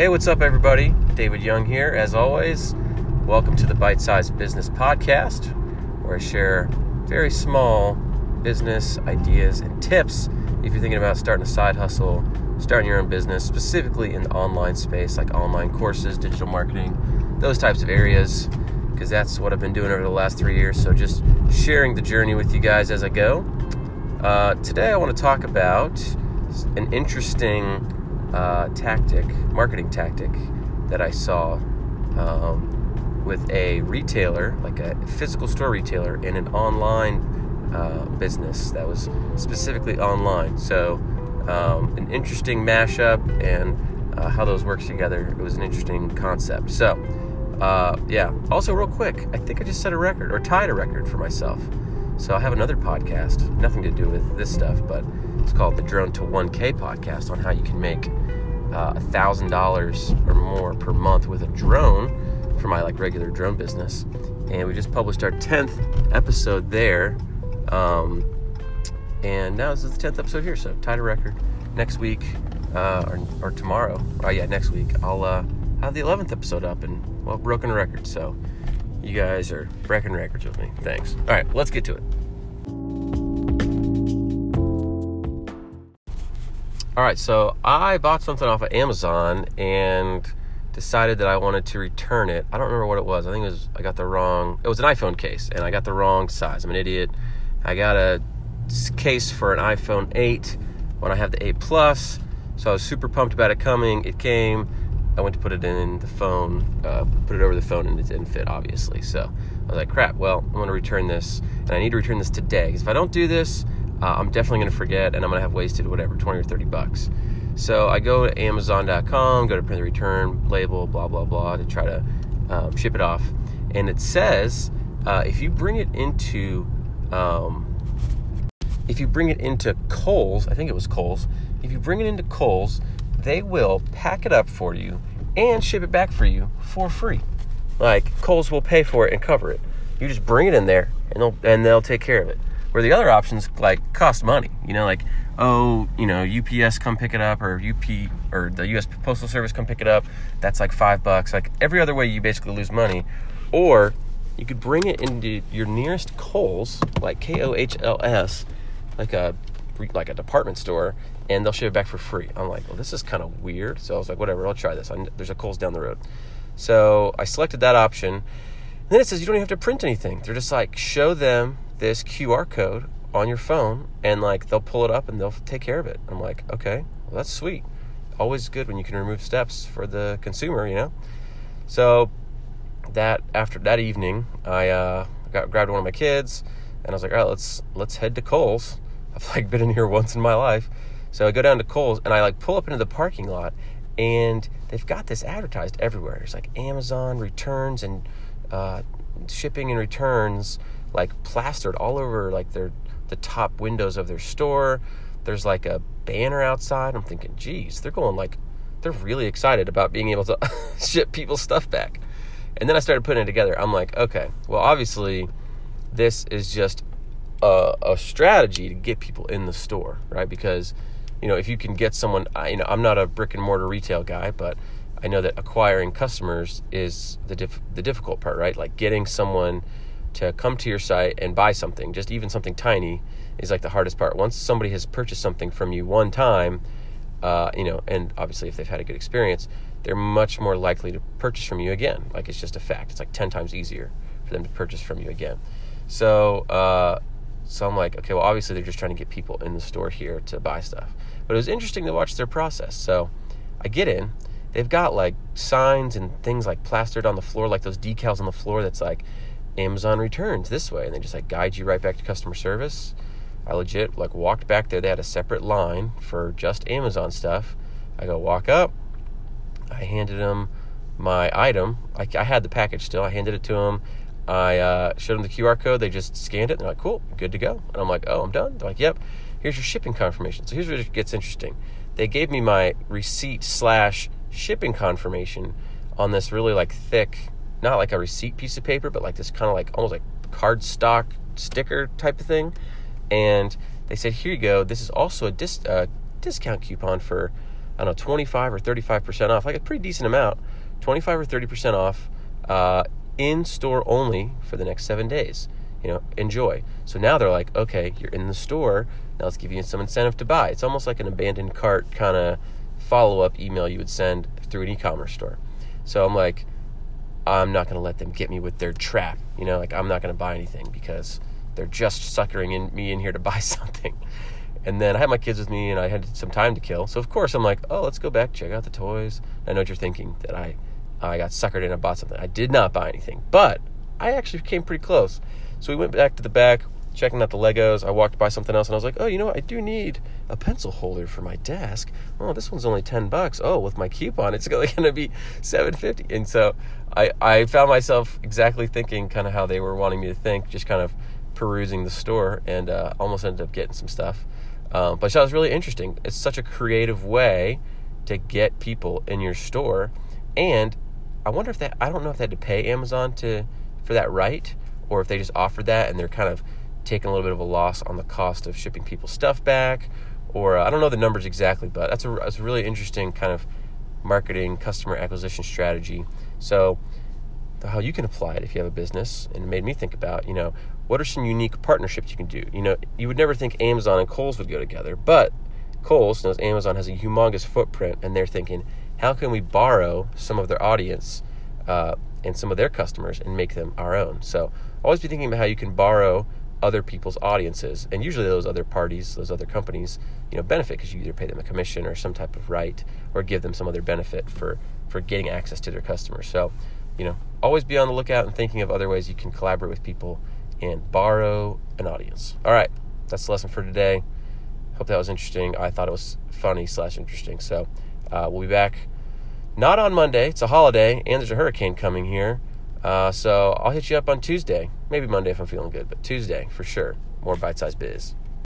Hey, what's up, everybody? David Young here, as always. Welcome to the Bite Size Business Podcast, where I share very small business ideas and tips if you're thinking about starting a side hustle, starting your own business, specifically in the online space like online courses, digital marketing, those types of areas, because that's what I've been doing over the last three years. So, just sharing the journey with you guys as I go. Uh, today, I want to talk about an interesting uh, tactic, marketing tactic that I saw um, with a retailer, like a physical store retailer, and an online uh, business that was specifically online. So, um, an interesting mashup and uh, how those work together. It was an interesting concept. So, uh, yeah. Also, real quick, I think I just set a record or tied a record for myself. So, I have another podcast, nothing to do with this stuff, but it's called the Drone to 1K podcast on how you can make uh, a thousand dollars or more per month with a drone for my like regular drone business. And we just published our 10th episode there. Um, and now this is the 10th episode here, so tied a record. Next week, uh, or, or tomorrow, oh yeah, next week, I'll uh, have the 11th episode up and, well, broken a record. So you guys are breaking records with me. Thanks. All right, let's get to it. All right, so I bought something off of Amazon and decided that I wanted to return it. I don't remember what it was. I think it was I got the wrong. It was an iPhone case, and I got the wrong size. I'm an idiot. I got a case for an iPhone 8 when I have the 8 Plus, so I was super pumped about it coming. It came. I went to put it in the phone, uh, put it over the phone, and it didn't fit, obviously. So I was like, crap. Well, I'm going to return this, and I need to return this today. Because if I don't do this, uh, I'm definitely going to forget and I'm going to have wasted whatever, 20 or 30 bucks. So I go to Amazon.com, go to print the return label, blah, blah, blah, to try to um, ship it off. And it says uh, if you bring it into, um, if you bring it into Kohl's, I think it was Kohl's, if you bring it into Kohl's, they will pack it up for you and ship it back for you for free. Like Kohl's will pay for it and cover it. You just bring it in there and they'll and they'll take care of it. Where the other options like cost money, you know, like oh, you know, UPS come pick it up or UP or the US Postal Service come pick it up. That's like five bucks. Like every other way, you basically lose money. Or you could bring it into your nearest Kohl's, like K O H L S, like a like a department store, and they'll ship it back for free. I'm like, well, this is kind of weird. So I was like, whatever, I'll try this. I, there's a Kohl's down the road. So I selected that option. And then it says you don't even have to print anything. They're just like, show them this QR code on your phone and like they'll pull it up and they'll take care of it. I'm like, okay, well, that's sweet. Always good when you can remove steps for the consumer, you know? So that after that evening, I uh, got grabbed one of my kids and I was like, all right, let's let's head to Kohl's. I've like been in here once in my life. So I go down to Kohl's and I like pull up into the parking lot and they've got this advertised everywhere. It's like Amazon returns and uh, shipping and returns like plastered all over like their the top windows of their store. There's like a banner outside. I'm thinking, geez, they're going like they're really excited about being able to ship people's stuff back. And then I started putting it together. I'm like, okay, well, obviously, this is just a, a strategy to get people in the store, right? Because, you know, if you can get someone, you know, I'm not a brick and mortar retail guy, but I know that acquiring customers is the the difficult part, right? Like getting someone to come to your site and buy something, just even something tiny, is like the hardest part. Once somebody has purchased something from you one time, uh, you know, and obviously if they've had a good experience, they're much more likely to purchase from you again. Like it's just a fact. It's like ten times easier for them to purchase from you again. So, uh, so I'm like, okay, well, obviously they're just trying to get people in the store here to buy stuff. But it was interesting to watch their process. So, I get in. They've got like signs and things like plastered on the floor, like those decals on the floor that's like Amazon returns this way, and they just like guide you right back to customer service. I legit like walked back there. They had a separate line for just Amazon stuff. I go walk up. I handed them my item. I, I had the package still. I handed it to them. I uh, showed them the QR code. They just scanned it. They're like, "Cool, good to go." And I'm like, "Oh, I'm done." They're like, "Yep." Here's your shipping confirmation. So here's where it gets interesting. They gave me my receipt slash shipping confirmation on this really like thick not like a receipt piece of paper, but like this kind of like almost like cardstock sticker type of thing. And they said, here you go. This is also a dis- uh, discount coupon for I don't know, 25 or 35% off, like a pretty decent amount, 25 or 30% off uh, in store only for the next seven days. You know, enjoy. So now they're like, okay, you're in the store. Now let's give you some incentive to buy. It's almost like an abandoned cart kind of follow up email you would send through an e commerce store. So I'm like, I'm not going to let them get me with their trap. You know, like I'm not going to buy anything because they're just suckering in me in here to buy something. And then I had my kids with me and I had some time to kill. So of course I'm like, oh, let's go back, check out the toys. I know what you're thinking that I I got suckered in and bought something. I did not buy anything, but I actually came pretty close. So we went back to the back, checking out the Legos. I walked by something else and I was like, oh, you know what? I do need a pencil holder for my desk. Oh, this one's only 10 bucks. Oh, with my coupon, it's going to be 750. And so I, I found myself exactly thinking kind of how they were wanting me to think, just kind of perusing the store and uh, almost ended up getting some stuff. Um, but that was really interesting. It's such a creative way to get people in your store. And I wonder if that, I don't know if they had to pay Amazon to for that right or if they just offered that and they're kind of taking a little bit of a loss on the cost of shipping people's stuff back. Or uh, I don't know the numbers exactly, but that's a, that's a really interesting kind of marketing, customer acquisition strategy. So, how you can apply it if you have a business, and it made me think about, you know, what are some unique partnerships you can do? You know, you would never think Amazon and Kohl's would go together, but Kohl's knows Amazon has a humongous footprint, and they're thinking, how can we borrow some of their audience uh, and some of their customers and make them our own? So, always be thinking about how you can borrow other people's audiences, and usually those other parties, those other companies, you know, benefit because you either pay them a commission or some type of right, or give them some other benefit for for getting access to their customers. So, you know, always be on the lookout and thinking of other ways you can collaborate with people and borrow an audience. All right, that's the lesson for today. Hope that was interesting. I thought it was funny slash interesting. So, uh, we'll be back not on Monday. It's a holiday, and there's a hurricane coming here. Uh, so I'll hit you up on Tuesday, maybe Monday if I'm feeling good, but Tuesday for sure. More bite sized biz.